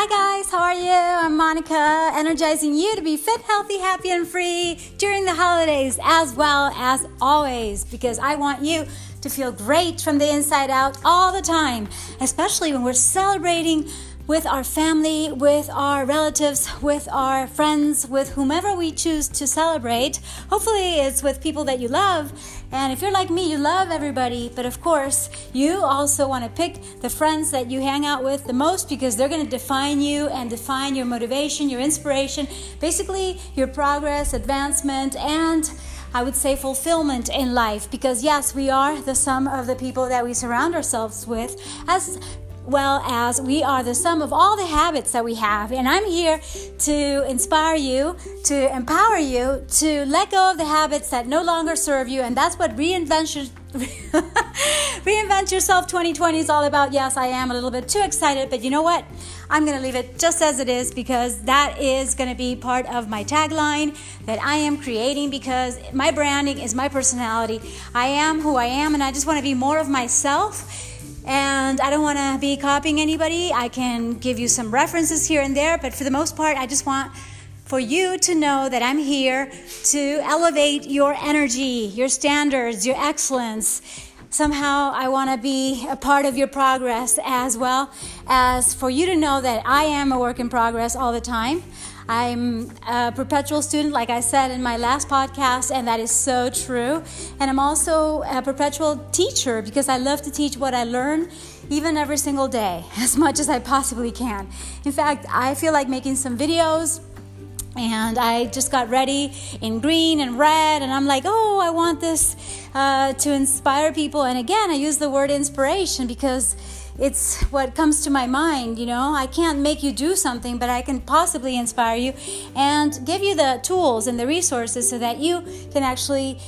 Hi, guys, how are you? I'm Monica, energizing you to be fit, healthy, happy, and free during the holidays as well as always because I want you to feel great from the inside out all the time, especially when we're celebrating with our family, with our relatives, with our friends, with whomever we choose to celebrate. Hopefully, it's with people that you love. And if you're like me, you love everybody, but of course, you also want to pick the friends that you hang out with the most because they're going to define you and define your motivation, your inspiration, basically, your progress, advancement, and I would say fulfillment in life because yes, we are the sum of the people that we surround ourselves with as well as we are the sum of all the habits that we have. And I'm here to inspire you, to empower you, to let go of the habits that no longer serve you. And that's what reinvention. Reinvent Yourself 2020 is all about. Yes, I am a little bit too excited, but you know what? I'm going to leave it just as it is because that is going to be part of my tagline that I am creating because my branding is my personality. I am who I am, and I just want to be more of myself and I don't want to be copying anybody. I can give you some references here and there, but for the most part, I just want for you to know that I'm here to elevate your energy, your standards, your excellence. Somehow, I want to be a part of your progress as well as for you to know that I am a work in progress all the time. I'm a perpetual student, like I said in my last podcast, and that is so true. And I'm also a perpetual teacher because I love to teach what I learn even every single day as much as I possibly can. In fact, I feel like making some videos and I just got ready in green and red, and I'm like, oh, I want this uh, to inspire people. And again, I use the word inspiration because it's what comes to my mind you know? I can't make you do something but i can possibly inspire you and give you the tools and the resources so that you can actually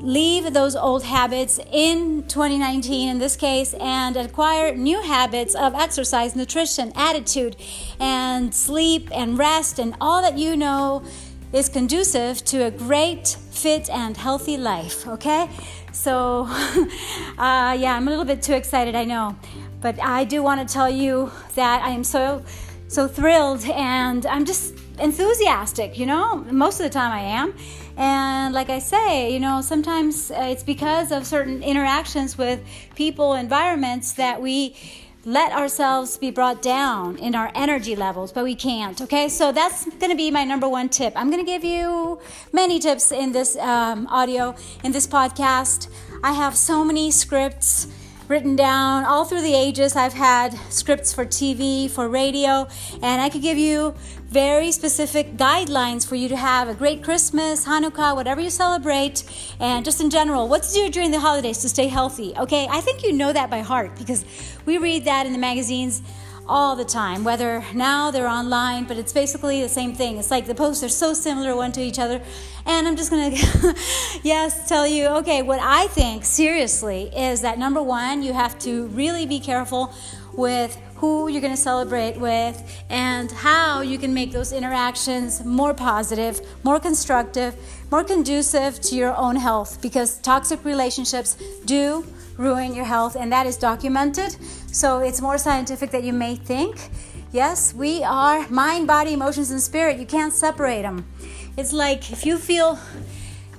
leave those old habits in 2019 in this case and acquire new habits of exercise nutrition attitude and sleep and rest and all that you know is conducive to a great fit and healthy life okay? So uh, yeah i'm a little bit too excited i know but I do want to tell you that I am so so thrilled and I'm just enthusiastic, you know? Most of the time I am. And like I say, you know, sometimes uh, it's because of certain interactions with people, environments that we let ourselves be brought down in our energy levels, but we can't. Okay, so that's going to be my number one tip. I'm going to give you many tips in this um, audio, in this podcast. I have so many scripts written down all through the ages. I've had scripts for TV, for radio, and I could give you very specific guidelines for you to have a great Christmas, Hanukkah, whatever you celebrate, and just in general, what to do during the holidays to stay healthy. Okay, I think you know that by heart because we read that in the magazines all the time, whether now they're online, but it's basically the same thing. It's like the posts are so similar one to each other. And I'm just gonna, yes, tell you, okay, what I think seriously is that number one, you have to really be careful with who you're to celebrate with and how you can make those interactions more positive, more constructive, more conducive to your own health because toxic relationships do ruin your health, and that is documented. So it's more scientific than you may think. Yes, we are mind, body, emotions, and spirit. You can't separate them. It's like if you feel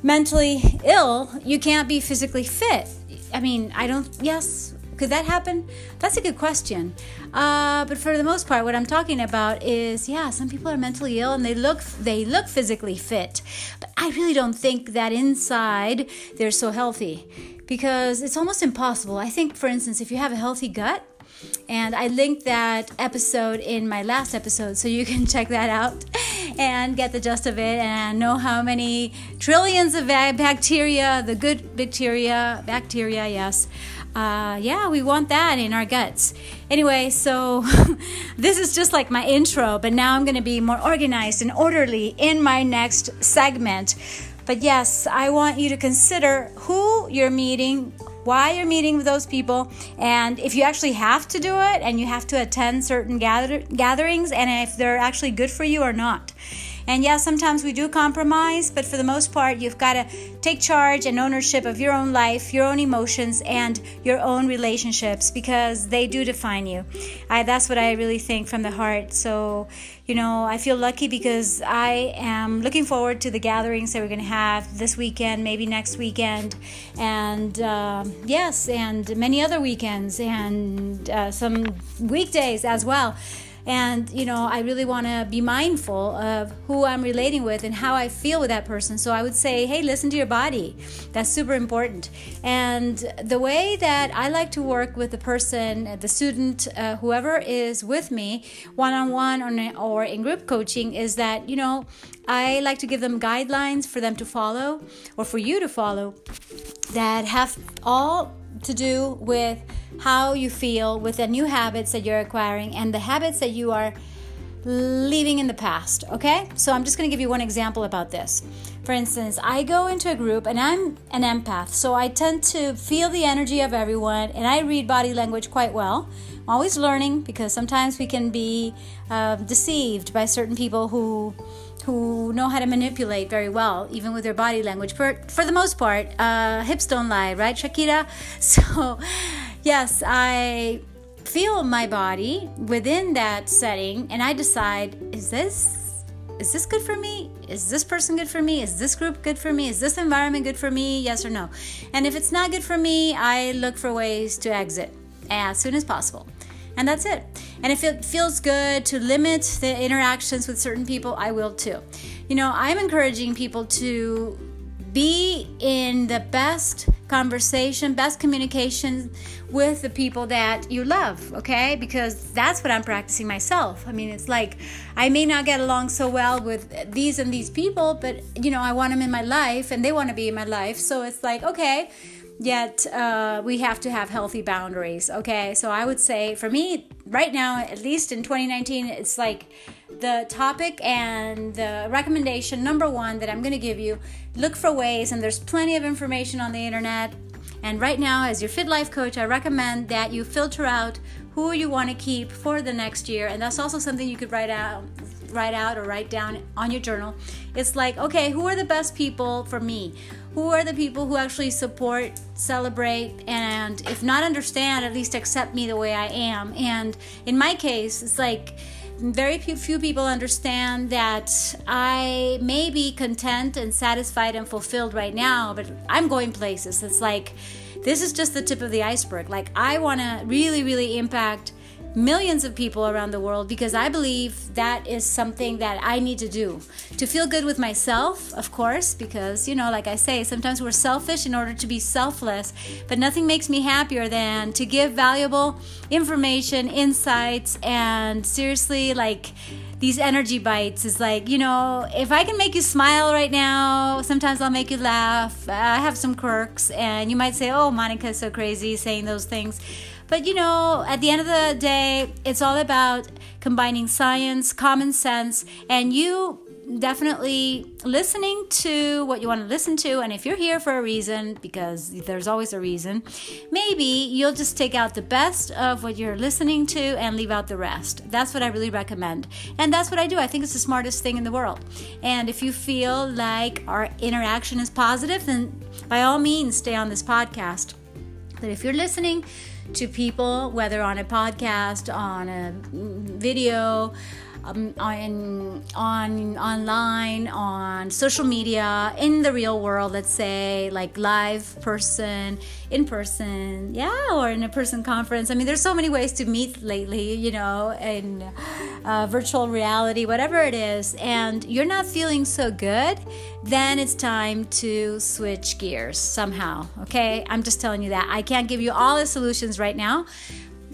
mentally ill, you can't be physically fit. I mean, I don't, yes, could that happen? That's a good question. Uh, but for the most part, what I'm talking about is, yeah, some people are mentally ill and they look they look physically fit, but I really don't think that inside they're so healthy because it's almost impossible. I think, for instance, if you have a healthy gut, and I linked that episode in my last episode, so you can check that out and get the gist of it and know how many trillions of bacteria, the good bacteria, bacteria, yes. Uh, yeah, we want that in our guts. Anyway, so this is just like my intro, but now I'm going to be more organized and orderly in my next segment. But yes, I want you to consider who you're meeting, why you're meeting with those people, and if you actually have to do it and you have to attend certain gather- gatherings and if they're actually good for you or not. And yeah, sometimes we do compromise, but for the most part, you've got to take charge and ownership of your own life, your own emotions, and your own relationships because they do define you. I, that's what I really think from the heart. So, you know, I feel lucky because I am looking forward to the gatherings that we're going to have this weekend, maybe next weekend, and uh, yes, and many other weekends, and uh, some weekdays as well and you know i really want to be mindful of who i'm relating with and how i feel with that person. So i would say hey listen to your body. That's super important. And the way that i like to work with the person the student uh, whoever is with me one-on-one or in group coaching is that you know i like to give them guidelines for them to follow or for you to follow that have all to do with how you feel with the new habits that you're acquiring and the habits that you are leaving in the past. Okay? So I'm just going to give you one example about this. For instance, I go into a group and I'm an empath, so I tend to feel the energy of everyone and I read body language quite well. Always learning because sometimes we can be uh, deceived by certain people who who know how to manipulate very well, even with their body language. For, for the most part, uh, hips don't lie, right, Shakira? So, yes, I feel my body within that setting and I decide is this is this good for me? Is this person good for me? Is this group good for me? Is this environment good for me? Yes or no? And if it's not good for me, I look for ways to exit as soon as possible. And that's it. And if it feels good to limit the interactions with certain people, I will too. You know, I'm encouraging people to be in the best conversation, best communication with the people that you love, okay? Because that's what I'm practicing myself. I mean, it's like I may not get along so well with these and these people, but you know, I want them in my life and they want to be in my life. So it's like, okay, yet uh, we have to have healthy boundaries okay? So i would say for me right now at least in 2019 it's like the topic and the recommendation number one that i'm going to give you look for ways and there's plenty of information on the internet. And right now as your fit life coach i recommend that you filter out who you want to keep for the next year and that's also something you could write out write out or write down on your journal. It's like okay who are the best people for me who are the people who actually support, celebrate, and if not understand, at least accept me the way I am. And in my case, it's like very few people understand that I may be content and satisfied and fulfilled right now, but I'm going places. It's like this is just the tip of the iceberg. Like I want to really, really impact millions of people around the world because I believe that is something that I need to do. To feel good with myself, of course, because, you know, like I say, sometimes we're selfish in order to be selfless, but nothing makes me happier than to give valuable information, insights, and seriously, like, these energy bites is like, you know, if I can make you smile right now, sometimes I'll make you laugh. I have some quirks, and you might say, oh, Monica's so crazy saying those things. But you know, at the end of the day, it's all about combining science, common sense, and you definitely listening to what you want to listen to. And if you're here for a reason, because there's always a reason, maybe you'll just take out the best of what you're listening to and leave out the rest. That's what I really recommend. And that's what I do. I think it's the smartest thing in the world. And if you feel like our interaction is positive, then by all means, stay on this podcast. But if you're listening, to people, whether on a podcast, on a video, um, on on online, on social media, in the real world. Let's say like live person, in person, yeah, or in a person conference. I mean, there's so many ways to meet lately, you know, in uh, virtual reality, whatever it is, and you're not feeling so good, then it's time to switch gears somehow. Okay, I'm just telling you that I can't give you all the solutions right now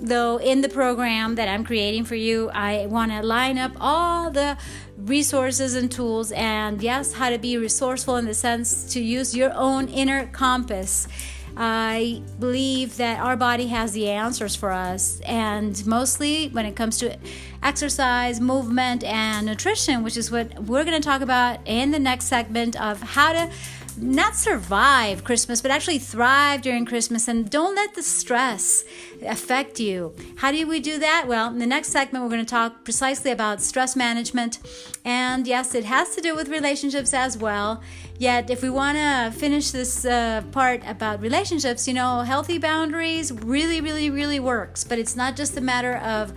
though in the program that I'm creating for you, I want to line up all the resources and tools and yes, how to be resourceful in the sense to use your own inner compass. I believe that our body has the answers for us, and mostly when it comes to exercise, movement, and nutrition, which is what we're going to talk about in the next segment of how to not survive Christmas, but actually thrive during Christmas and don't let the stress affect you. How do we do that? Well, in the next segment, we're going to talk precisely about stress management. And yes, it has to do with relationships as well. Yet, if we want to finish this uh, part about relationships, you know, healthy boundaries really, really, really works. But it's not just a matter of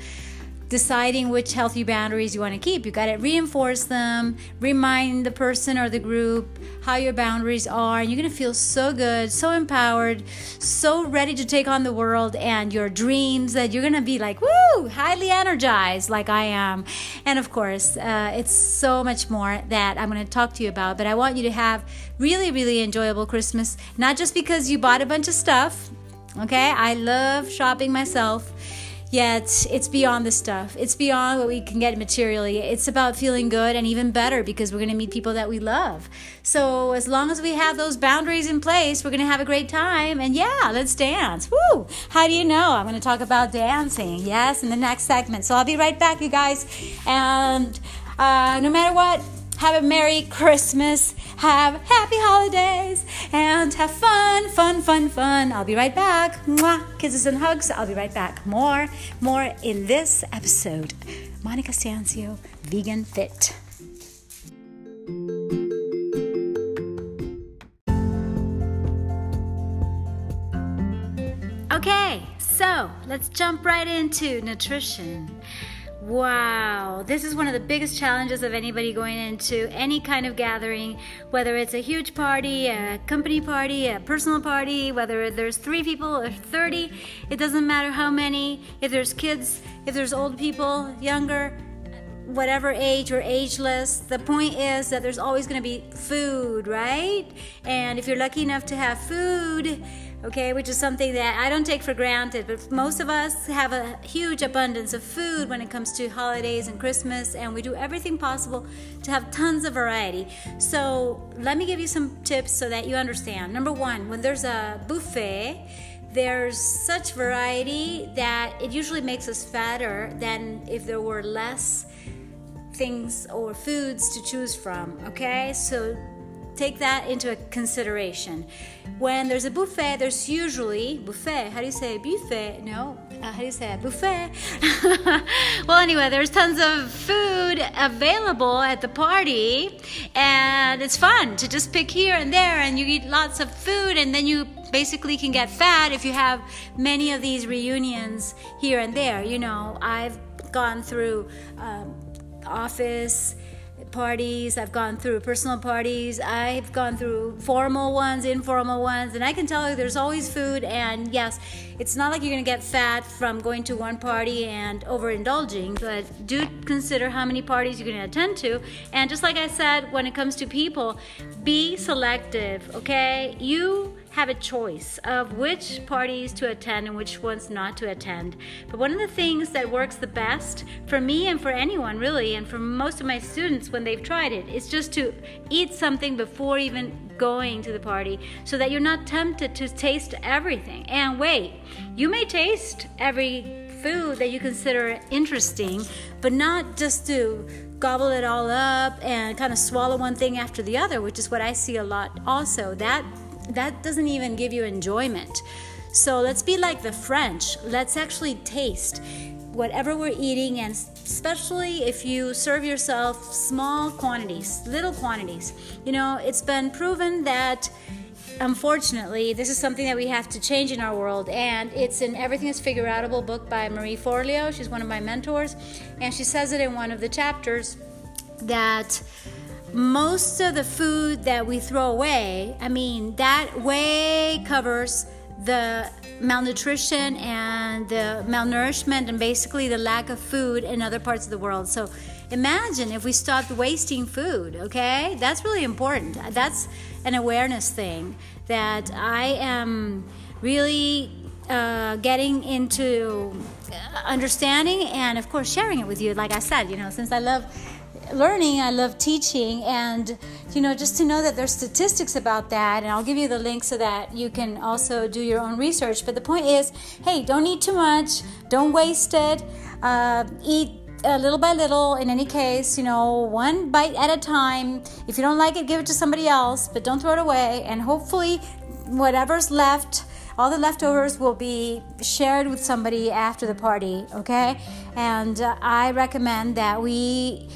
deciding which healthy boundaries you want to keep. You got to reinforce them, remind the person or the group how your boundaries are, and you're going to feel so good, so empowered, so ready to take on the world and your dreams that you're going to be like, woo, highly energized, like I am. And of course, uh, it's so much more that I'm going to talk to you about, but I want you to have really, really enjoyable Christmas, not just because you bought a bunch of stuff. Okay, I love shopping myself Yet it's beyond the stuff. It's beyond what we can get materially. It's about feeling good and even better because we're going to meet people that we love. So as long as we have those boundaries in place, we're going to have a great time. And yeah, let's dance. Woo! How do you know? I'm going to talk about dancing. Yes, in the next segment. So I'll be right back, you guys. And uh, no matter what, have a Merry Christmas, have happy holidays, and have fun, fun, fun, fun. I'll be right back. Mwah. Kisses and hugs. I'll be right back. More, more in this episode. Monica Stancio, Vegan Fit. Okay, so let's jump right into nutrition. Wow, this is one of the biggest challenges of anybody going into any kind of gathering, whether it's a huge party, a company party, a personal party, whether there's three people or 30, it doesn't matter how many, if there's kids, if there's old people, younger, whatever age or ageless. The point is that there's always going to be food, right? And if you're lucky enough to have food, okay, which is something that I don't take for granted, but most of us have a huge abundance of food when it comes to holidays and Christmas, and we do everything possible to have tons of variety. So, let me give you some tips so that you understand. Number one, when there's a buffet, there's such variety that it usually makes us fatter than if there were less things or foods to choose from. Okay, so take that into consideration. When there's a buffet, there's usually buffet. How do you say buffet? No, uh, how do you say it? buffet? well, anyway, there's tons of food available at the party, and it's fun to just pick here and there, and you eat lots of food, and then you basically can get fat if you have many of these reunions here and there. You know, I've gone through um, office parties, I've gone through personal parties, I've gone through formal ones, informal ones, and I can tell you there's always food. And yes, it's not like you're gonna get fat from going to one party and overindulging, but do consider how many parties you're gonna attend to. And just like I said, when it comes to people, be selective, okay? You have a choice of which parties to attend and which ones not to attend. But one of the things that works the best for me and for anyone really, and for most of my students when they've tried it, is just to eat something before even going to the party so that you're not tempted to taste everything. And wait, you may taste every food that you consider interesting, but not just to gobble it all up and kind of swallow one thing after the other, which is what I see a lot also. That that doesn't even give you enjoyment. So let's be like the French. Let's actually taste whatever we're eating, and especially if you serve yourself small quantities, little quantities. You know, it's been proven that unfortunately, this is something that we have to change in our world, and it's in Everything is Figure Outable book by Marie Forleo. She's one of my mentors, and she says it in one of the chapters that most of the food that we throw away, I mean, that way covers the malnutrition and the malnourishment and basically the lack of food in other parts of the world. So imagine if we stopped wasting food, okay? That's really important. That's an awareness thing that I am really uh, getting into understanding and, of course, sharing it with you. Like I said, you know, since I love learning, I love teaching, and you know, just to know that there's statistics about that, and I'll give you the link so that you can also do your own research. But the point is, hey, don't eat too much, don't waste it, uh, eat uh, little by little, in any case, you know, one bite at a time. If you don't like it, give it to somebody else, but don't throw it away. And hopefully, whatever's left, all the leftovers will be shared with somebody after the party, okay? And uh, I recommend that we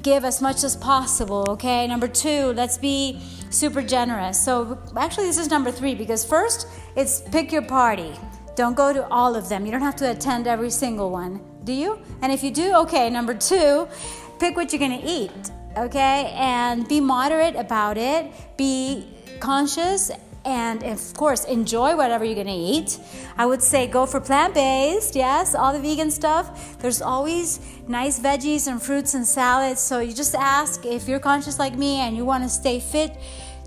give as much as possible, okay? Number two, let's be super generous. So, actually, this is number three because first, it's pick your party. Don't go to all of them. You don't have to attend every single one, do you? And if you do, okay. Number two, pick what you're gonna eat, okay? And be moderate about it. Be conscious and of course enjoy whatever you're gonna eat. I would say go for plant-based yes all the vegan stuff. There's always nice veggies and fruits and salads so you just ask if you're conscious like me and you want to stay fit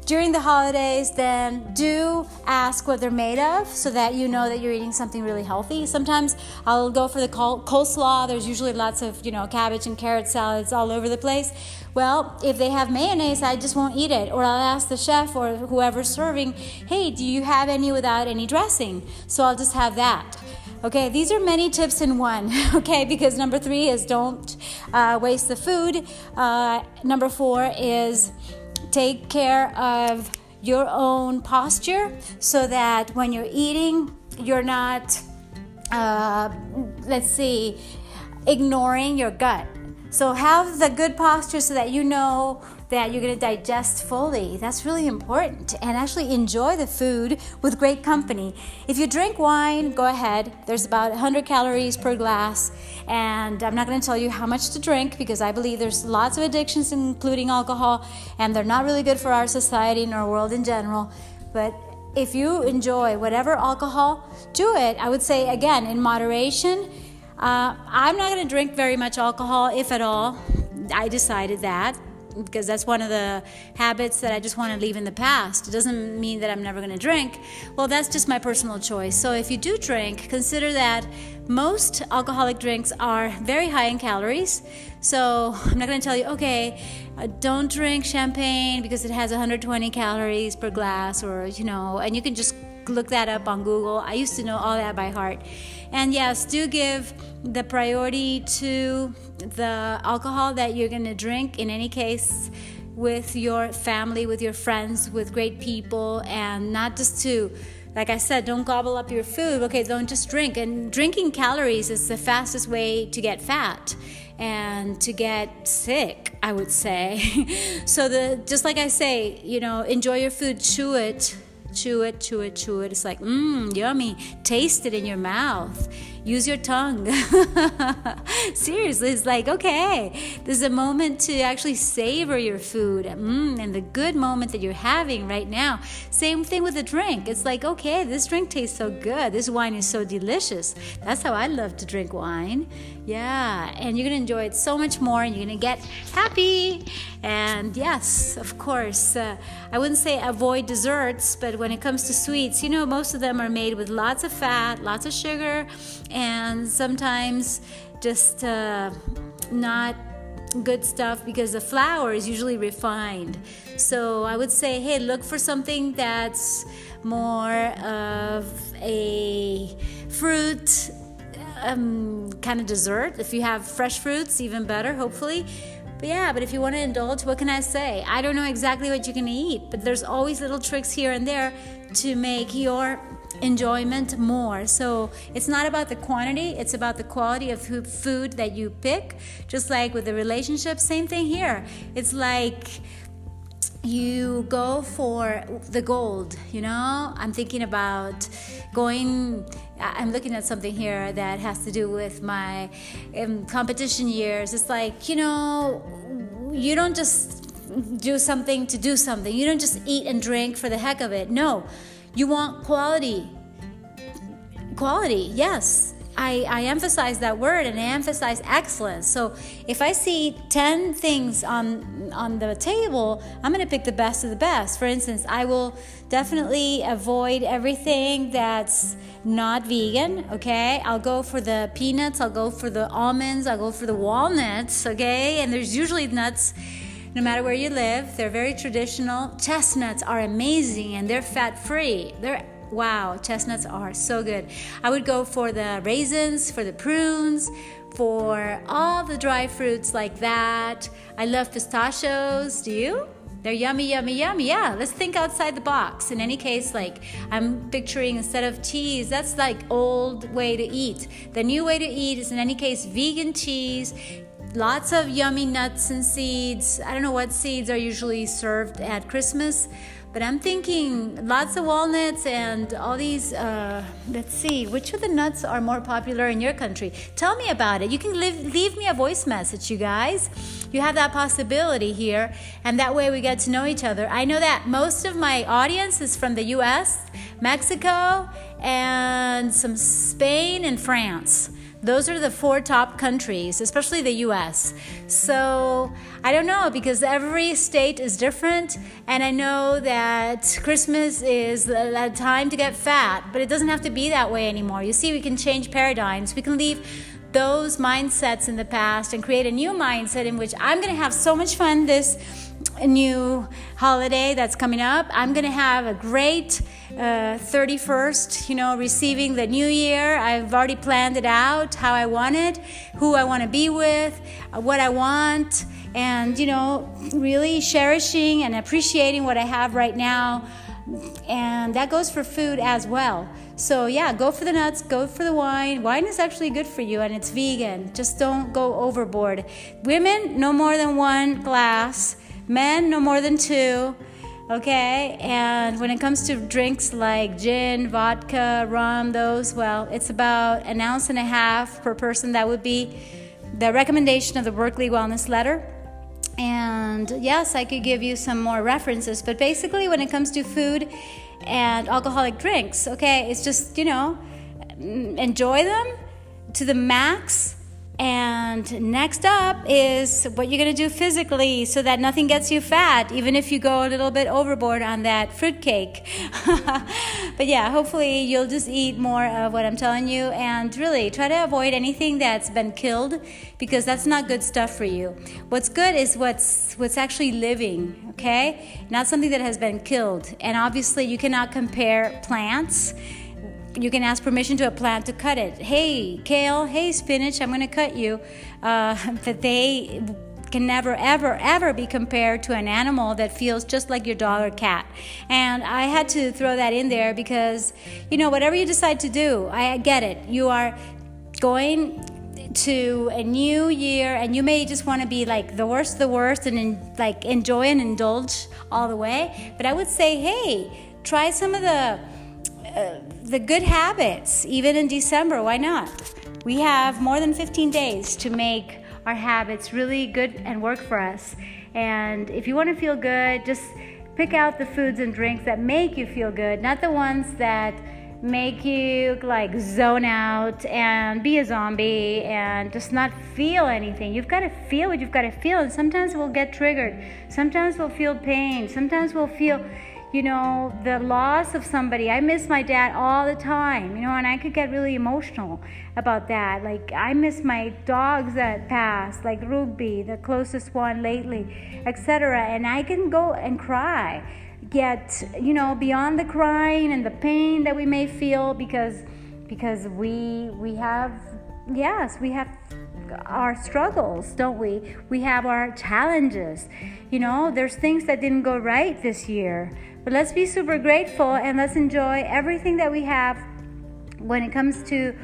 during the holidays, then do ask what they're made of so that you know that you're eating something really healthy. Sometimes I'll go for the col- coleslaw. There's usually lots of, you know, cabbage and carrot salads all over the place. Well, if they have mayonnaise, I just won't eat it. Or I'll ask the chef or whoever's serving, hey, do you have any without any dressing? So I'll just have that. Okay, these are many tips in one. Okay, because number three is don't uh, waste the food. Uh, number four is take care of your own posture so that when you're eating, you're not, uh, let's see, ignoring your gut. So have the good posture so that you know that you're going to digest fully. That's really important. And actually enjoy the food with great company. If you drink wine, go ahead. There's about 100 calories per glass. And I'm not going to tell you how much to drink because I believe there's lots of addictions, including alcohol, and they're not really good for our society and our world in general. But if you enjoy whatever alcohol, do it. I would say, again, in moderation. Uh, I'm not going to drink very much alcohol, if at all. I decided that because that's one of the habits that I just want to leave in the past. It doesn't mean that I'm never going to drink. Well, that's just my personal choice. So if you do drink, consider that most alcoholic drinks are very high in calories. So I'm not going to tell you, okay, uh, don't drink champagne because it has 120 calories per glass, or, you know, and you can just look that up on Google. I used to know all that by heart. And yes, do give the priority to the alcohol that you're going to drink in any case with your family, with your friends, with great people, and not just to, like I said, don't gobble up your food. Okay, don't just drink. And drinking calories is the fastest way to get fat and to get sick, I would say. so the just like I say, you know, enjoy your food, chew it, chew it, chew it, chew it. It's like, mmm, yummy. Taste it in your mouth use your tongue. Seriously, it's like, okay, there's a moment to actually savor your food mm, and the good moment that you're having right now. Same thing with a drink. It's like, okay, this drink tastes so good. This wine is so delicious. That's how I love to drink wine. Yeah, and you're gonna enjoy it so much more and you're gonna get happy. And yes, of course, uh, I wouldn't say avoid desserts, but when it comes to sweets, you know, most of them are made with lots of fat, lots of sugar, and sometimes just uh, not good stuff because the flour is usually refined. So I would say, hey, look for something that's more of a fruit um, kind of dessert. If you have fresh fruits, even better, hopefully. But yeah, but if you want to indulge, what can I say? I don't know exactly what you're to eat, but there's always little tricks here and there to make your enjoyment more. So it's not about the quantity, it's about the quality of food that you pick. Just like with the relationship, same thing here. It's like you go for the gold, you know? I'm thinking about going I'm looking at something here that has to do with my um, competition years. It's like, you know, you don't just do something to do something. You don't just eat and drink for the heck of it. No, you want quality. Quality, yes. I, I emphasize that word and I emphasize excellence. So if I see 10 things on, on the table, I'm going to pick the best of the best. For instance, I will definitely avoid everything that's not vegan, okay? I'll go for the peanuts, I'll go for the almonds, I'll go for the walnuts, okay? And there's usually nuts no matter where you live. They're very traditional. Chestnuts are amazing and they're fat free. They're wow, chestnuts are so good. I would go for the raisins, for the prunes, for all the dry fruits like that. I love pistachios. Do you? They're yummy, yummy, yummy. Yeah, let's think outside the box. In any case, like I'm picturing instead of cheese, that's like old way to eat. The new way to eat is in any case vegan cheese. Lots of yummy nuts and seeds. I don't know what seeds are usually served at Christmas, but I'm thinking lots of walnuts and all these. Uh, let's see, which of the nuts are more popular in your country? Tell me about it. You can leave, leave me a voice message, you guys. You have that possibility here, and that way we get to know each other. I know that most of my audience is from the US, Mexico, and some Spain and France. Those are the four top countries, especially the US. So I don't know because every state is different, and I know that Christmas is a time to get fat, but it doesn't have to be that way anymore. You see, we can change paradigms. We can leave those mindsets in the past and create a new mindset in which I'm going to have so much fun this new holiday that's coming up. I'm to have a great uh, 31st, you know, receiving the new year. I've already planned it out, how I want it, who I want to be with, uh, what I want, and, you know, really cherishing and appreciating what I have right now. And that goes for food as well. So, yeah, go for the nuts, go for the wine. Wine is actually good for you and it's vegan. Just don't go overboard. Women, no more than one glass men no more than two okay? And when it comes to drinks like gin vodka rum those well it's about an ounce and a half per person. That would be the recommendation of the berkeley wellness letter. And yes i could give you some more references but basically when it comes to food and alcoholic drinks okay it's just you know enjoy them to the max and next up is what you're going to do physically so that nothing gets you fat, even if you go a little bit overboard on that fruitcake. but yeah, hopefully you'll just eat more of what I'm telling you and really try to avoid anything that's been killed because that's not good stuff for you. What's good is what's what's actually living, okay? Not something that has been killed. And obviously you cannot compare plants you can ask permission to a plant to cut it. Hey, kale, hey, spinach, I'm going to cut you. Uh, but they can never, ever, ever be compared to an animal that feels just like your dog or cat. And I had to throw that in there because, you know, whatever you decide to do, I get it. You are going to a new year and you may just want to be like the worst the worst and in, like enjoy and indulge all the way but i would say hey try some of the uh, the good habits, even in December. Why not? We have more than 15 days to make our habits really good and work for us. And if you want to feel good, just pick out the foods and drinks that make you feel good, not the ones that make you like zone out and be a zombie and just not feel anything. You've got to feel what you've got to feel. And sometimes we'll get triggered. Sometimes we'll feel pain. Sometimes we'll feel you know, the loss of somebody. I miss my dad all the time, you know, and I could get really emotional about that. Like, I miss my dogs that passed, like Ruby, the closest one lately, etc. And I can go and cry. Get, you know, beyond the crying and the pain that we may feel because because we we have yes, we have our struggles, don't we? We have our challenges. You know, there's things that didn't go right this year. But let's be super grateful and let's enjoy everything that we have when it comes to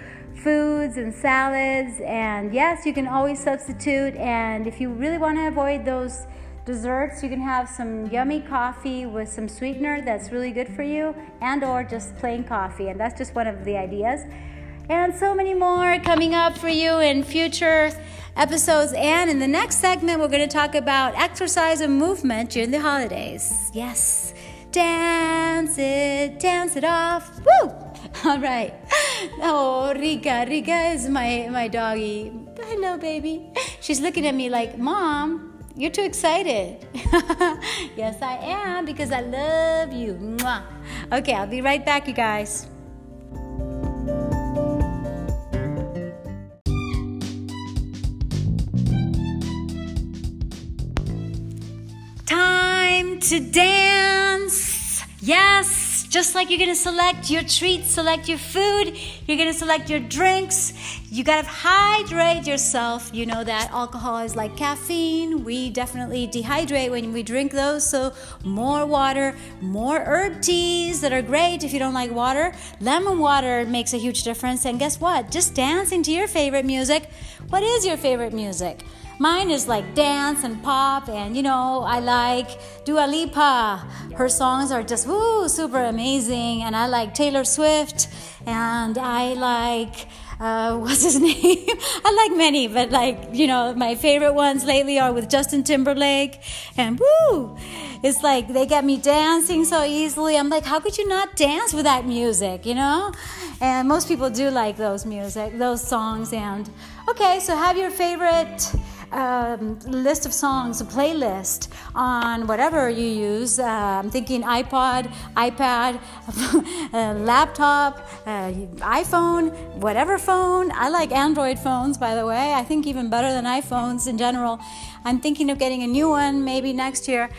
foods and salads. And yes, you can always substitute. And if you really want to avoid those desserts, you can have some yummy coffee with some sweetener that's really good for you, and or just plain coffee. And that's just one of the ideas. And so many more coming up for you in future episodes. And in the next segment, we're going to talk about exercise and movement during the holidays. Yes. Dance it, dance it off. Woo! All right. Oh, Rika. Rika is my, my doggy. Hello, baby. She's looking at me like, Mom, you're too excited. yes, I am because I love you. Mwah. Okay, I'll be right back, you guys. Time to dance. Yes, just like you're gonna select your treats, select your food, you're gonna select your drinks. You gotta hydrate yourself. You know that alcohol is like caffeine. We definitely dehydrate when we drink those. So, more water, more herb teas that are great if you don't like water. Lemon water makes a huge difference. And guess what? Just dancing to your favorite music. What is your favorite music? Mine is like dance and pop, and you know, I like Dua Lipa. Her songs are just woo, super amazing, and I like Taylor Swift, and I like. Uh, what's his name? I like many, but like, you know, my favorite ones lately are with Justin Timberlake. And woo! It's like they get me dancing so easily. I'm like, how could you not dance with that music, you know? And most people do like those music, those songs. And okay, so have your favorite um, list of songs, a playlist on whatever you use. Uh, I'm thinking iPod, iPad, uh, laptop, uh, iPhone, whatever phone. I like Android phones, by the way. I think even better than iPhones in general. I'm thinking of getting a new one maybe next year.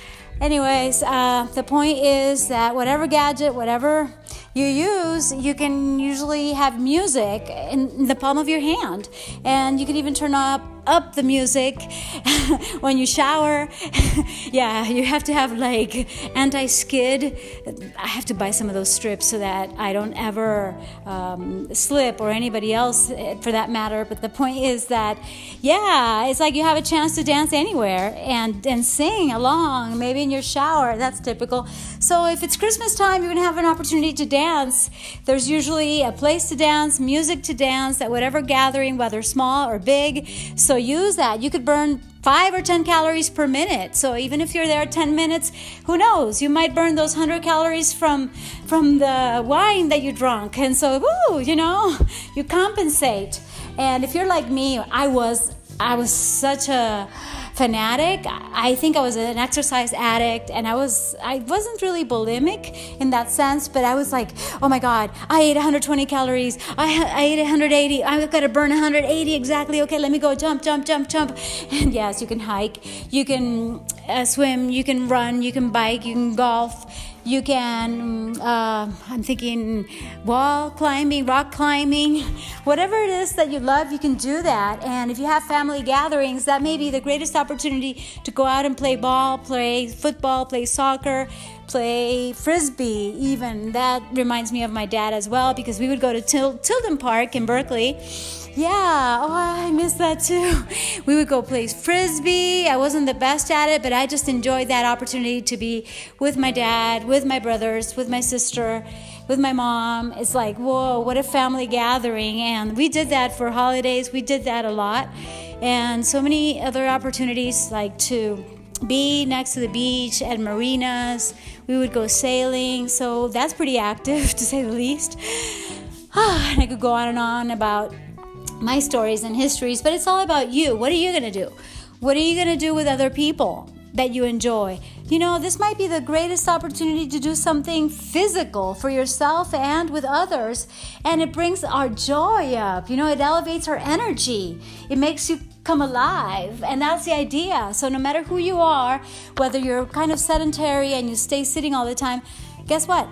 Anyways, uh, the point is that whatever gadget, whatever you use, you can usually have music in the palm of your hand. And you can even turn up up the music when you shower. yeah, you have to have like anti skid. I have to buy some of those strips so that I don't ever um, slip or anybody else eh, for that matter. But the point is that, yeah, it's like you have a chance to dance anywhere and, and sing along, maybe in your shower. That's typical. So if it's Christmas time, you're going to have an opportunity to dance. There's usually a place to dance, music to dance at whatever gathering, whether small or big. So use that. You could burn five or 10 calories per minute. So even if you're there 10 minutes, who knows? You might burn those 100 calories from from the wine that you drank. And so, woo, you know, you compensate. And if you're like me, I was I was such a fanatic. I think I was an exercise addict and I was I wasn't really bulimic in that sense, but I was like, "Oh my god, I ate 120 calories. I I ate 180. I've got to burn 180 exactly. Okay, let me go jump, jump, jump, jump." And yes, you can hike, you can uh, swim, you can run, you can bike, you can golf you can, uh, I'm thinking wall climbing, rock climbing, whatever it is that you love, you can do that. And if you have family gatherings, that may be the greatest opportunity to go out and play ball, play football, play soccer, play frisbee, even. That reminds me of my dad as well because we would go to Til- Tilden Park in Berkeley yeah, oh, I miss that too. We would go play frisbee. I wasn't the best at it, but I just enjoyed that opportunity to be with my dad, with my brothers, with my sister, with my mom. It's like, whoa, what a family gathering. And we did that for holidays. We did that a lot. And so many other opportunities, like to be next to the beach at marinas. We would go sailing. So that's pretty active, to say the least. and I could go on and on about my stories and histories, but it's all about you. What are you going to do? What are you going to do with other people that you enjoy? You know, this might be the greatest opportunity to do something physical for yourself and with others, and it brings our joy up. You know, it elevates our energy, it makes you come alive, and that's the idea. So, no matter who you are, whether you're kind of sedentary and you stay sitting all the time, guess what?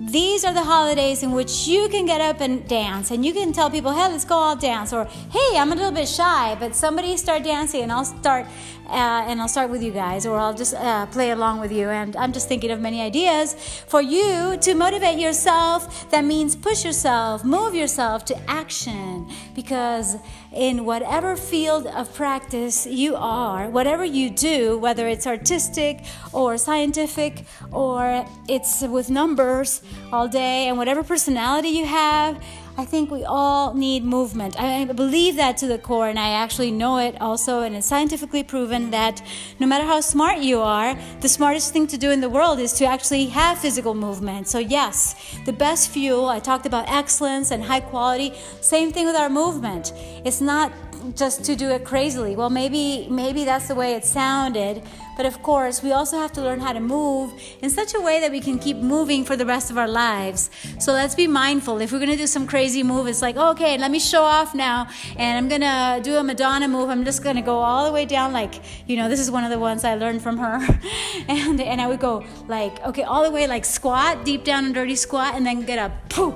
these are the holidays in which you can get up and dance and you can tell people hey let's go all dance or hey i'm a little bit shy but somebody start dancing and i'll start uh, and I'll start with you guys, or I'll just uh, play along with you. And I'm just thinking of many ideas for you to motivate yourself. That means push yourself, move yourself to action, because in whatever field of practice you are, whatever you do, whether it's artistic or scientific or it's with numbers all day, and whatever personality you have, I think we all need movement. I believe that to the core, and I actually know it also, and it's scientifically proven that no matter how smart you are, the smartest thing to do in the world is to actually have physical movement. So, yes, the best fuel, I talked about excellence and high quality, same thing with our movement. It's not just to do it crazily. Well, maybe maybe that's the way it sounded, but of course, we also have to learn how to move in such a way that we can keep moving for the rest of our lives. So let's be mindful. If we're going to do some crazy move, it's like, okay, let me show off now and I'm going to do a Madonna move. I'm just going to go all the way down like, you know, this is one of the ones I learned from her. and and I would go like, okay, all the way like squat, deep down and dirty squat and then get up. Poof,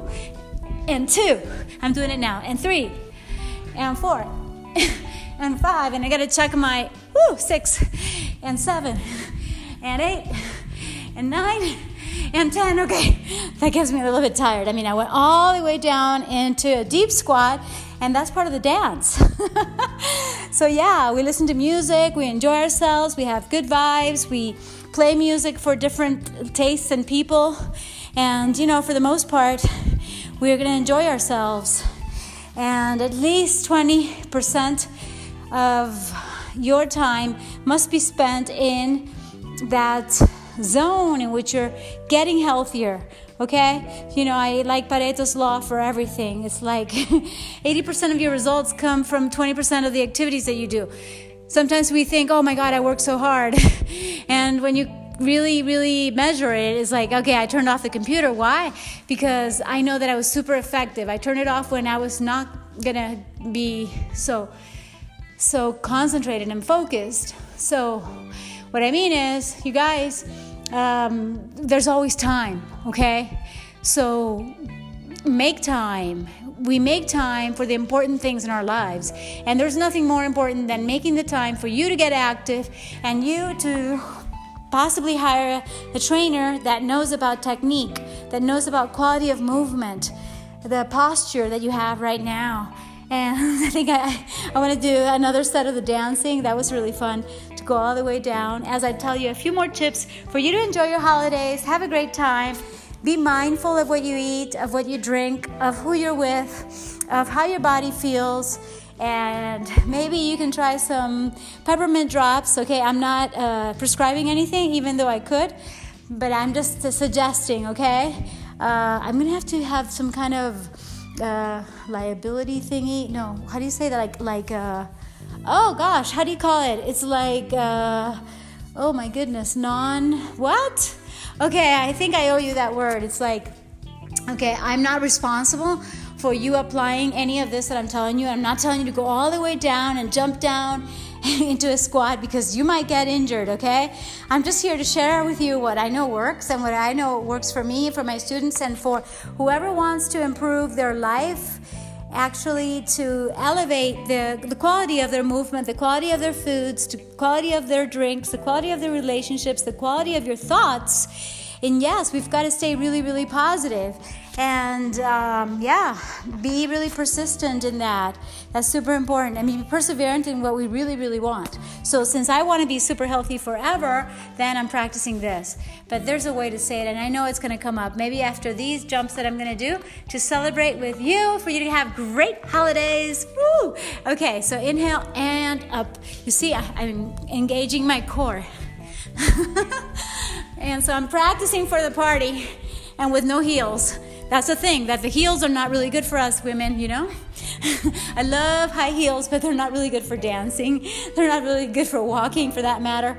and two. I'm doing it now. And three and four and five. And I got to check my whoo, six and seven and eight and nine and 10. Okay, that gets me a little bit tired. I mean, I went all the way down into a deep squat, and that's part of the dance. so, yeah, we listen to music, we enjoy ourselves, we have good vibes, we play music for different tastes and people. And, you know, for the most part, we're to enjoy ourselves. And at least 20% of your time must be spent in that zone in which you're getting healthier. Okay? You know, I like Pareto's law for everything. It's like 80% of your results come from 20% of the activities that you do. Sometimes we think, oh my God, I work so hard. and when you really, really measure it is like, okay, I turned off the computer. Why? Because I know that I was super effective. I turned it off when I was not gonna be so so concentrated and focused. So what I mean is, you guys, um, there's always time, okay? So make time. We make time for the important things in our lives. And there's nothing more important than making the time for you to get active and you to possibly hire a trainer that knows about technique, that knows about quality of movement, the posture that you have right now. And I think I, I want to do another set of the dancing. That was really fun to go all the way down. As I tell you a few more tips for you to enjoy your holidays, have a great time. Be mindful of what you eat, of what you drink, of who you're with, of how your body feels and maybe you can try some peppermint drops. Okay, I'm not uh, prescribing anything, even though I could, but I'm just uh, suggesting. Okay, uh, I'm gonna have to have some kind of uh, liability thingy. No, how do you say that? Like, like, uh, oh gosh, how do you call it? It's like, uh, oh my goodness, non what? Okay, I think I owe you that word. It's like, okay, I'm not responsible for you applying any of this that I'm telling you. I'm not telling you to go all the way down and jump down into a squat because you might get injured, okay? I'm just here to share with you what I know works and what I know works for me, for my students, and for whoever wants to improve their life actually to elevate the, the quality of their movement, the quality of their foods, the quality of their drinks, the quality of their relationships, the quality of your thoughts. And yes, we've got to stay really, really positive and um, yeah be really persistent in that. That's super important. I mean be perseverant in what we really really want. So since i want to be super healthy forever then i'm practicing this. But there's a way to say it and i know it's going to come up. Maybe after these jumps that i'm going to do to celebrate with you for you to have great holidays. Woo! okay so inhale and up. You see i'm engaging my core. And so i'm practicing for the party and with no heels that's the thing, that the heels are not really good for us women, you know? I love high heels, but they're not really good for dancing. They're not really good for walking, for that matter.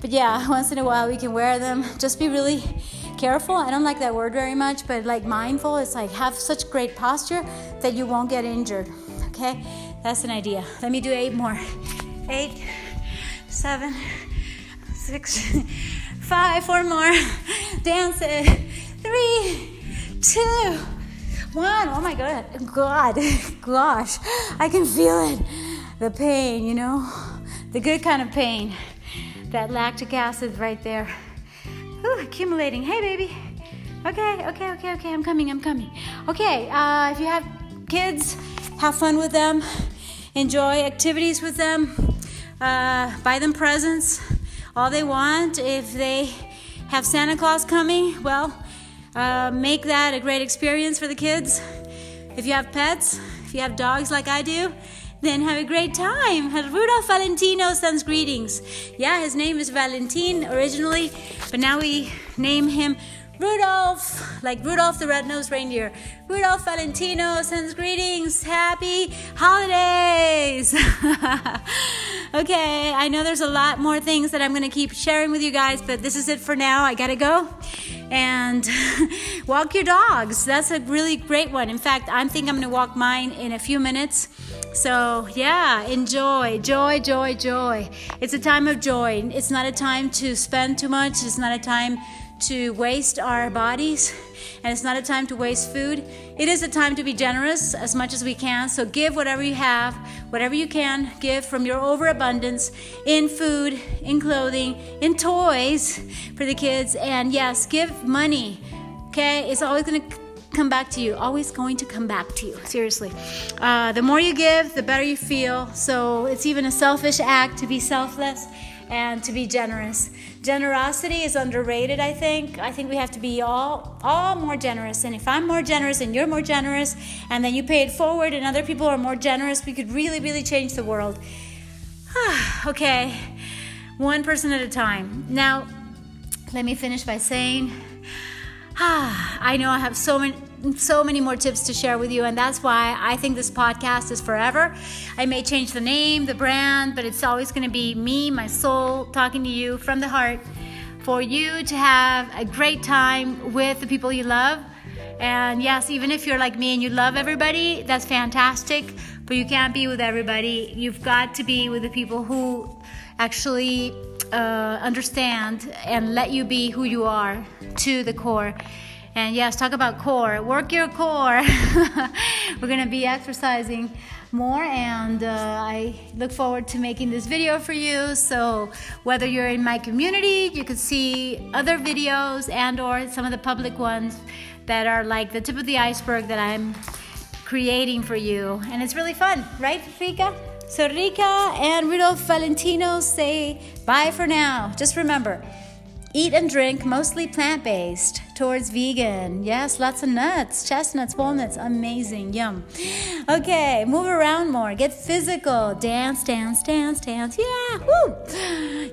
But yeah, once in a while we can wear them. Just be really careful. I don't like that word very much, but like mindful, it's like have such great posture that you won't get injured. Okay? That's an idea. Let me do eight more. Eight, seven, six, five, four more. Dance it. Three two, one. Oh my God, God, gosh, I can feel it. The pain, you know, the good kind of pain. That lactic acid right there. Ooh, accumulating. Hey, baby. Okay, okay, okay, okay. I'm coming, I'm coming. Okay, uh, if you have kids, have fun with them, enjoy activities with them, uh, buy them presents, all they want. If they have Santa Claus coming, well, uh, make that a great experience for the kids. If you have pets, if you have dogs like I do, then have a great time. Rudolph Valentino sends greetings. Yeah, his name is Valentin originally, but now we name him Rudolph, like Rudolph the Red-Nosed Reindeer. Rudolph Valentino sends greetings. Happy holidays. okay, I know there's a lot more things that I'm going to keep sharing with you guys, but this is it for now. I got to go. And walk your dogs. That's a really great one. In fact, I think I'm going to walk mine in a few minutes. So, yeah, enjoy, joy, joy, joy. It's a time of joy. It's not a time to spend too much. It's not a time to waste our bodies and it's not a time to waste food. It is a time to be generous as much as we can. So give whatever you have, whatever you can, give from your overabundance in food, in clothing, in toys for the kids. And yes, give money. Okay? It's always going to come back to you always going to come back to you seriously uh, the more you give the better you feel so it's even a selfish act to be selfless and to be generous. Generosity is underrated, I think. I think we have to be all all more generous. And if I'm more generous and you're more generous and then you pay it forward and other people are more generous, we could really really change the world. okay. One person at a time. Now, let me finish by saying I know I have so many so many more tips to share with you, and that's why I think this podcast is forever. I may change the name, the brand, but it's always going to be me, my soul, talking to you from the heart for you to have a great time with the people you love. And yes, even if you're like me and you love everybody, that's fantastic, but you can't be with everybody. You've got to be with the people who actually uh, understand and let you be who you are to the core. And yes, talk about core. Work your core. We're going to be exercising more and uh, I look forward to making this video for you. So whether you're in my community, you can see other videos and or some of the public ones that are like the tip of the iceberg that I'm creating for you. And it's really fun, right, Rika? So Rika and Rudolph Valentino say bye for now. Just remember, Eat and drink mostly plant based towards vegan. Yes, lots of nuts, chestnuts, walnuts. Amazing. Yum. Okay, move around more. Get physical. Dance, dance, dance, dance. Yeah. Woo.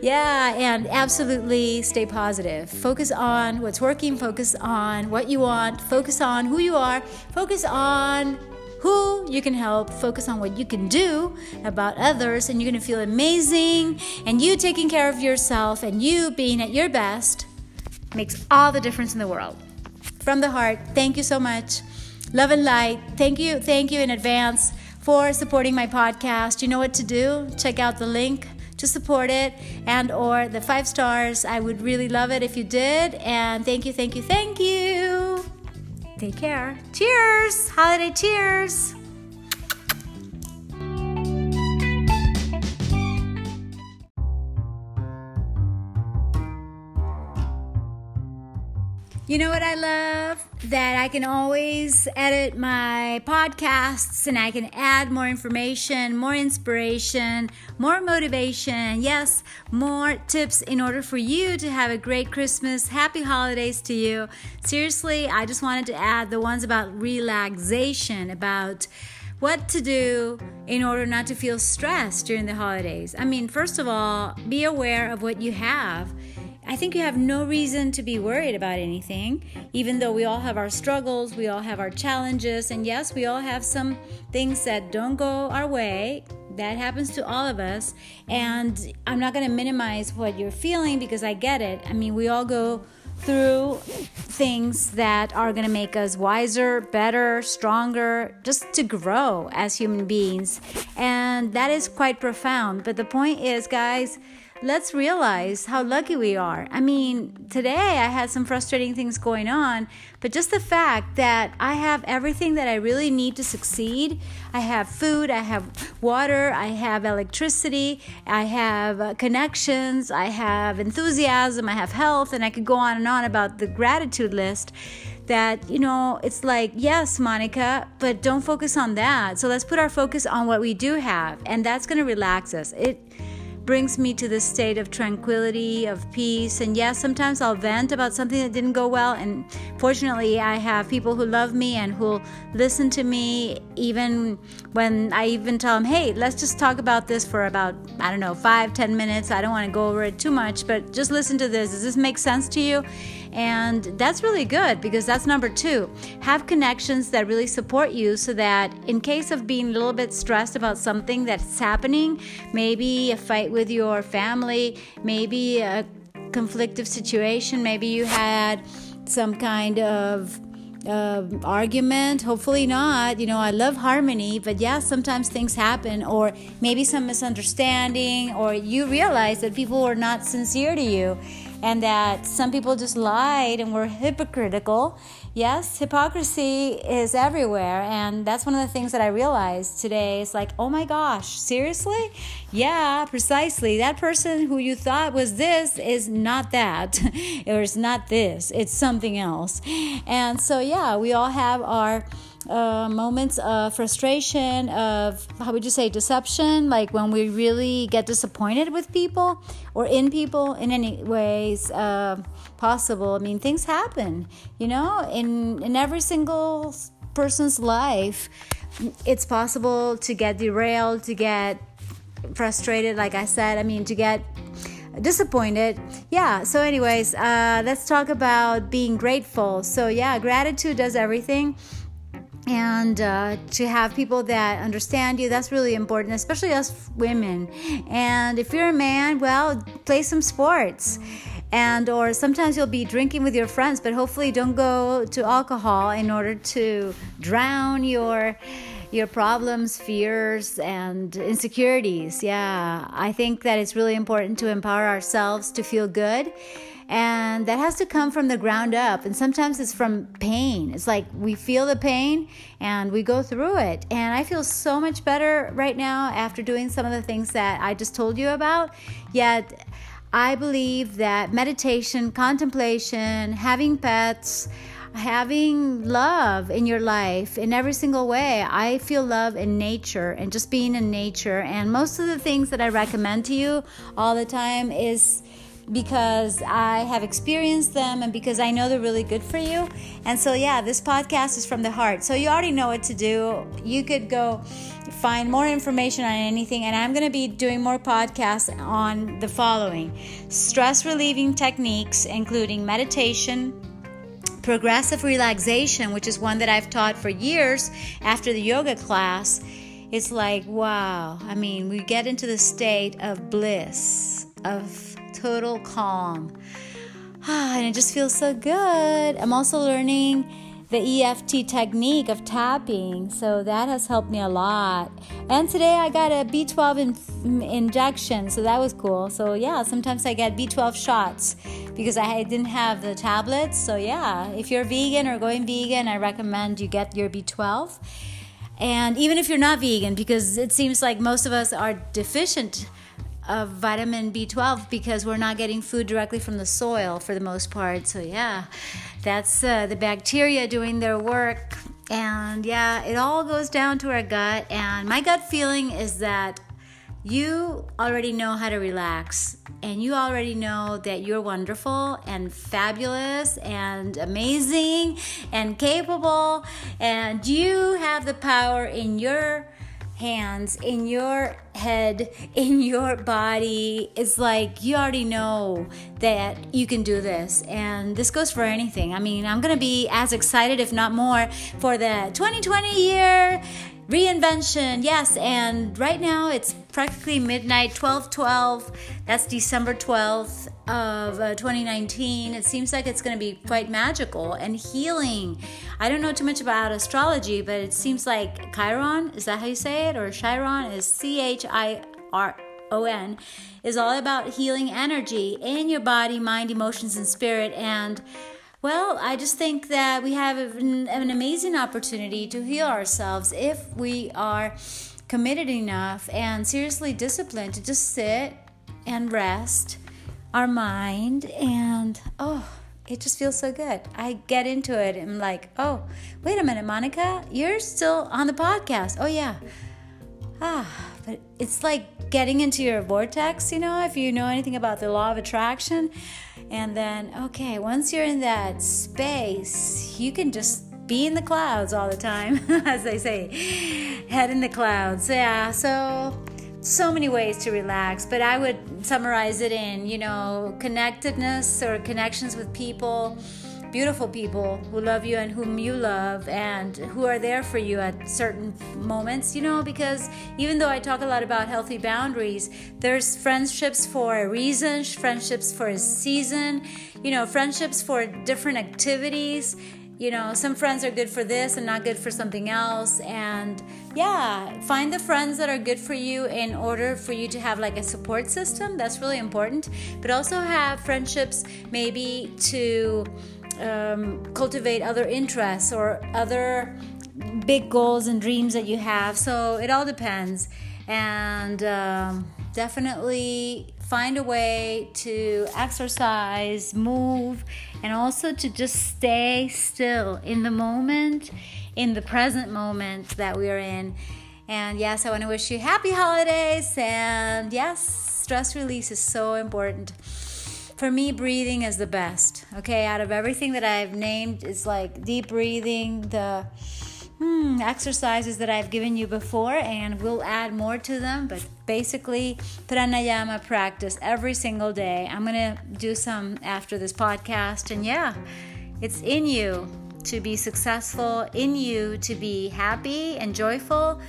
Yeah, and absolutely stay positive. Focus on what's working. Focus on what you want. Focus on who you are. Focus on who you can help, focus on what you can do about others, and you're to feel amazing. And you taking care of yourself and you being at your best makes all the difference in the world. From the heart, thank you so much. Love and light. Thank you, thank you in advance for supporting my podcast. You know what to do? Check out the link to support it and or the five stars. I would really love it if you did. And thank you, thank you, thank you. Take care. Cheers! Holiday cheers! You know what I love? That I can always edit my podcasts and I can add more information, more inspiration, more motivation, yes, more tips in order for you to have a great Christmas. Happy holidays to you. Seriously, I just wanted to add the ones about relaxation, about what to do in order not to feel stressed during the holidays. I mean, first of all, be aware of what you have I think you have no reason to be worried about anything, even though we all have our struggles, we all have our challenges, and yes, we all have some things that don't go our way. That happens to all of us. And I'm not going to minimize what you're feeling because I get it. I mean, we all go through things that are going to make us wiser, better, stronger, just to grow as human beings. And that is quite profound. But the point is, guys, let's realize how lucky we are. I mean, today I had some frustrating things going on, but just the fact that I have everything that I really need to succeed. I have food, I have water, I have electricity, I have uh, connections, I have enthusiasm, I have health, and I could go on and on about the gratitude list that you know it's like yes monica but don't focus on that. So let's put our focus on what we do have and that's going to relax us. It brings me to this state of tranquility, of peace. And yes, sometimes I'll vent about something that didn't go well. And fortunately, I have people who love me and who'll listen to me even when I even tell them, hey, let's just talk about this for about, I don't know, five, ten minutes. I don't want to go over it too much, but just listen to this. Does this make sense to you? And that's really good because that's number two. Have connections that really support you so that in case of being a little bit stressed about something that's happening, maybe a fight with your family, maybe a conflictive situation, maybe you had some kind of uh, argument. Hopefully not. You know, I love harmony, but yeah, sometimes things happen, or maybe some misunderstanding, or you realize that people were not sincere to you and that some people just lied and were hypocritical. Yes, hypocrisy is everywhere, and that's one of the things that I realized today. It's like, oh my gosh, seriously? Yeah, precisely. That person who you thought was this is not that, or it's not this, it's something else. And so, yeah, we all have our uh, moments of frustration, of how would you say deception, like when we really get disappointed with people or in people in any ways uh, possible. I mean, things happen, you know, in in every single person's life. It's possible to get derailed, to get frustrated, like I said. I mean, to get disappointed. Yeah, so, anyways, uh, let's talk about being grateful. So, yeah, gratitude does everything and uh, to have people that understand you that's really important especially us women. And if you're a man well play some sports. And or sometimes you'll be drinking with your friends but hopefully don't go to alcohol in order to drown your your problems fears and insecurities. Yeah i think that it's really important to empower ourselves to feel good and that has to come from the ground up. And sometimes it's from pain. It's like we feel the pain and we go through it. And I feel so much better right now after doing some of the things that I just told you about. Yet, I believe that meditation, contemplation, having pets, having love in your life in every single way. I feel love in nature and just being in nature. And most of the things that I recommend to you all the time is because I have experienced them and because I know they're really good for you. And so, yeah, this podcast is from the heart. So, you already know what to do. You could go find more information on anything, and I'm going to be doing more podcasts on the following stress relieving techniques, including meditation. Progressive relaxation, which is one that I've taught for years after the yoga class, it's like, wow. I mean, we get into the state of bliss, of total calm. Ah, and it just feels so good. I'm also learning the EFT technique of tapping, so that has helped me a lot. And today I got a B12 in- injection, so that was cool. So, yeah, sometimes I get B12 shots because I didn't have the tablets. So, yeah, if you're vegan or going vegan, I recommend you get your B12. And even if you're not vegan, because it seems like most of us are deficient of vitamin B12 because we're not getting food directly from the soil for the most part. So, yeah, that's uh, the bacteria doing their work. And yeah, it all goes down to our gut. And my gut feeling is that you already know how to relax and you already know that you're wonderful and fabulous and amazing and capable and you have the power in your hands in your head, in your body. It's like you already know that you can do this. And this goes for anything. I mean, I'm going to be as excited, if not more, for the 2020 year reinvention yes and right now it's practically midnight 12 12 that's december 12th of uh, 2019 it seems like it's going to be quite magical and healing. I don't know too much about astrology but it seems like chiron is that how you say it? Or chiron is c-h-i-r-o-n is all about healing energy in your body mind emotions and spirit. And well, I just think that we have an, an amazing opportunity to heal ourselves if we are committed enough and seriously disciplined to just sit and rest our mind and oh it just feels so good. I get into it and I'm like, oh, wait a minute, Monica, you're still on the podcast. Oh, yeah. Ah, but it's like getting into your vortex, you know, if you know anything about the law of attraction. And then, okay, once you're in that space, you can just be in the clouds all the time, as they say, head in the clouds. Yeah, so so many ways to relax, but I would summarize it in, you know, connectedness or connections with people, beautiful people who love you and whom you love and who are there for you at certain moments, you know, because even though I talk a lot about healthy boundaries, there's friendships for a reason, friendships for a season, you know, friendships for different activities you know, some friends are good for this and not good for something else. And yeah, find the friends that are good for you in order for you to have like a support system. That's really important. But also have friendships maybe to um, cultivate other interests or other big goals and dreams that you have. So it all depends. And um, definitely find a way to exercise, move, and also to just stay still in the moment, in the present moment that we are in. And yes, I want to wish you happy holidays. And yes, stress release is so important. For me, breathing is the best. Okay, out of everything that I've named, it's like deep breathing, the hmm, exercises that I've given you before, and we'll add more to them. But basically, pranayama practice every single day. I'm gonna do some after this podcast, and yeah, it's in you to be successful, in you to be happy and joyful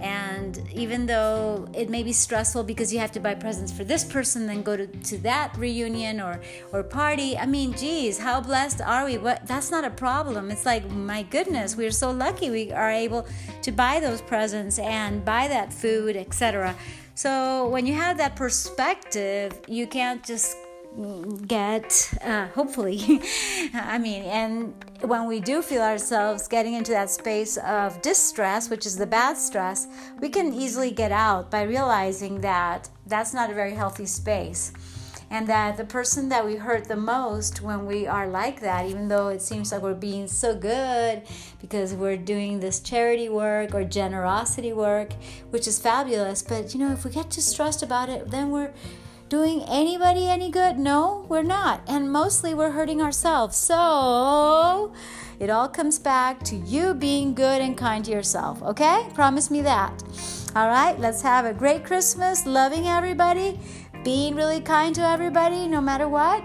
and even though it may be stressful because you have to buy presents for this person, then go to, to that reunion or, or party, I mean, geez, how blessed are we? But that's not a problem. It's like, my goodness, we're so lucky we are able to buy those presents and buy that food, etc. So when you have that perspective, you can't just get uh, hopefully. I mean and when we do feel ourselves getting into that space of distress which is the bad stress we can easily get out by realizing that that's not a very healthy space. And that the person that we hurt the most when we are like that even though it seems like we're being so good because we're doing this charity work or generosity work which is fabulous but you know if we get too stressed about it then we're doing anybody any good? No, we're not. And mostly we're hurting ourselves. So it all comes back to you being good and kind to yourself. Okay? Promise me that. All right, let's have a great Christmas, loving everybody, being really kind to everybody no matter what,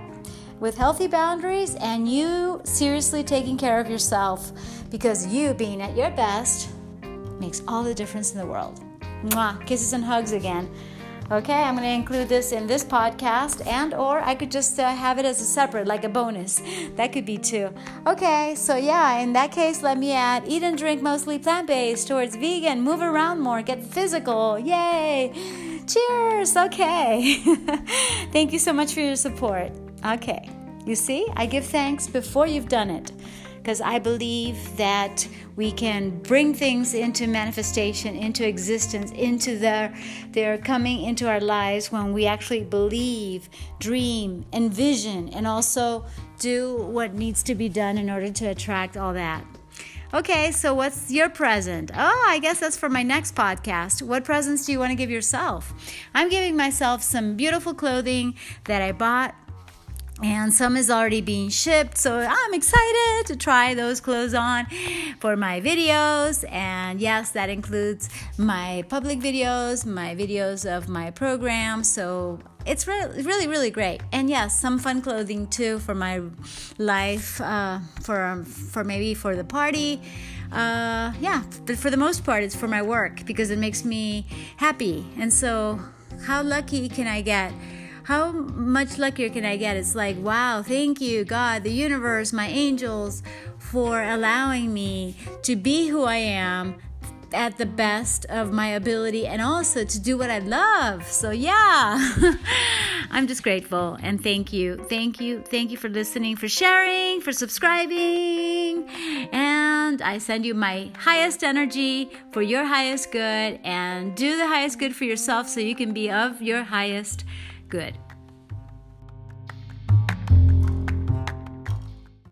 with healthy boundaries, and you seriously taking care of yourself because you being at your best makes all the difference in the world. Mwah. Kisses and hugs again. Okay, I'm going to include this in this podcast and or I could just uh, have it as a separate like a bonus. That could be too. Okay, so yeah, in that case let me add eat and drink mostly plant-based towards vegan, move around more, get physical. Yay! Cheers. Okay. Thank you so much for your support. Okay. You see, I give thanks before you've done it because I believe that we can bring things into manifestation, into existence, into their their coming into our lives when we actually believe, dream, envision, and also do what needs to be done in order to attract all that. Okay, so what's your present? Oh, I guess that's for my next podcast. What presents do you want to give yourself? I'm giving myself some beautiful clothing that I bought and some is already being shipped so i'm excited to try those clothes on for my videos. And yes that includes my public videos my videos of my program so it's really really really great. And yes some fun clothing too for my life uh, for for maybe for the party. Uh, yeah but for the most part it's for my work because it makes me happy. And so how lucky can i get how much luckier can I get? It's like, wow, thank you, God, the universe, my angels, for allowing me to be who I am at the best of my ability and also to do what I love. So, yeah, I'm just grateful and thank you. Thank you. Thank you for listening, for sharing, for subscribing. And I send you my highest energy for your highest good and do the highest good for yourself so you can be of your highest good.